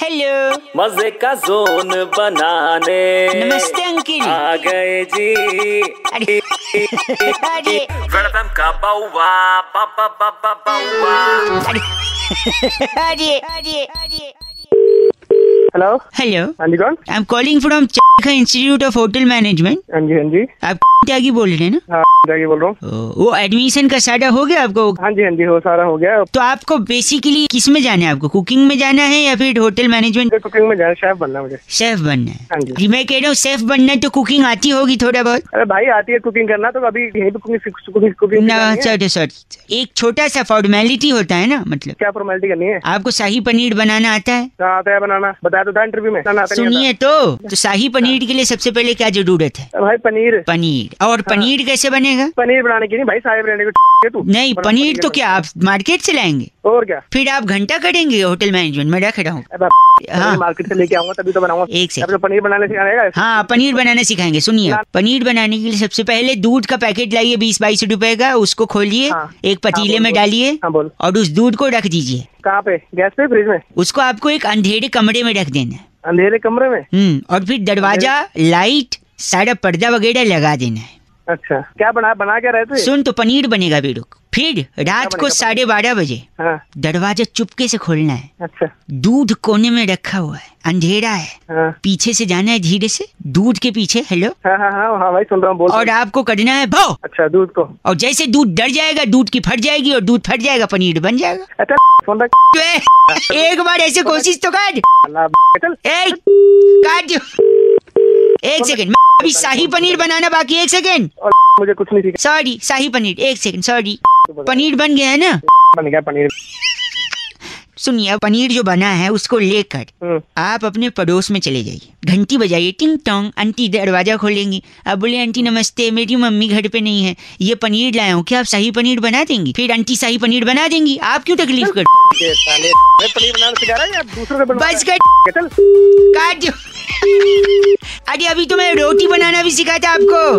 Hello मज़े का zone बनाने। नमस्ते अंकिल। आ गए जी। अरे अरे। वेलकम का बाउवा बाबा बाबा बाउवा। अरे अरे अरे अरे। हेलो हेलो हाँ जी कौन? I am calling from institute of hotel management हाँ जी हाँ जी। आप त्यागी बोल रहे हैं ना? हाँ जाके बोल रहा हूँ। वो एडमिशन का सारा हो गया आपको? हाँ जी हाँ जी हो सारा हो गया। तो आपको बेसिकली किसमें जाना है आपको? कुकिंग में जाना है या फिर होटल मैनेजमेंट कुकिंग में जाना शेफ बनना मुझे। शेफ बनना है। हाँ जी। मैं कह रहा हूँ शेफ बनना है तो कुकिंग आती होगी थोड़ा बहुत। अरे भाई आती है कुकिंग करना तो अभी यहीं कुकिंग कुकिंग सॉरी सॉरी एक छोटा सा फॉर्मेलिटी होता है ना मतलब। क्या फॉर्मेलिटी करनी है? आपको शाही पनीर बनाना आता है। आता है बनाना। बताया तो था इंटरव्यू में। सुनिए तो तो शाही पनीर के लिए सबसे पहले क्या ज़रूरत है? भाई पनीर। पनीर। और पनीर कैसे बनेगा? पनीर बनाने की नहीं भाई साहेब रहने को है तू। नहीं पनीर तो क्या आप मार्केट से लाएँगे? और क्या। फिर आप घंटा करेंगे होटल मैनेजमेंट में रख रहा हूँ। हाँ। मार्केट से लेके आऊँगा तभी तो बनाऊँगा। एक तो पनीर बनाने सिखाएगा हाँ। पनीर बनाना सिखाएँगे सुनिए पनीर बनाने के लिए सबसे पहले दूध का पैकेट लाइए बीस बाईस रुपए का उसको खोलिए हाँ। एक पतीले हाँ, में डालिए हाँ और उस दूध को रख दीजिए। कहाँ पे? गैस पे? फ्रिज में? उसको आपको एक अंधेरे कमरे में रख देना है। अंधेरे कमरे में? हम्म और फिर दरवाज़ा लाइट सारा पर्दा वगैरह लगा देना है। अच्छा क्या बना बना क्या रहे थे सुन तो पनीर बनेगा बेरुक फिर रात को साढ़े बारह बजे हाँ। दरवाज़ा चुपके से खोलना है। अच्छा। दूध कोने में रखा हुआ है अंधेरा है। हाँ। पीछे से जाना है धीरे से। दूध के पीछे हेलो हाँ हाँ हाँ हाँ भाई सुन रहा हूँ और आपको करना है भाव अच्छा दूध को। और जैसे दूध डर जाएगा दूध की फट जाएगी और दूध फट जाएगा पनीर बन जाएगा। अच्छा सुन रहा एक बार ऐसे कोशिश तो कर। एक सेकंड अभी शाही पनीर बनाना बाकी एक सेकेंड। और मुझे कुछ नहीं सॉरी शाही पनीर एक सेकंड सॉरी पनीर बन गया है ना? बन गया पनीर। सुनिए पनीर जो बना है उसको लेकर हम्म, आप अपने पड़ोस में चले जाइए। घंटी बजाइए टिंग टोंग आंटी दरवाज़ा खोलेंगी। अब बोले आंटी नमस्ते मेरी मम्मी घर पे नहीं है। ये पनीर लाया हूँ क्या आप शाही पनीर बना देंगी? फिर आंटी शाही पनीर बना देंगी। आप क्यों तकलीफ़ कर है? बस काट अरे अभी तो मैं रोटी बनाना भी सिखाता आपको।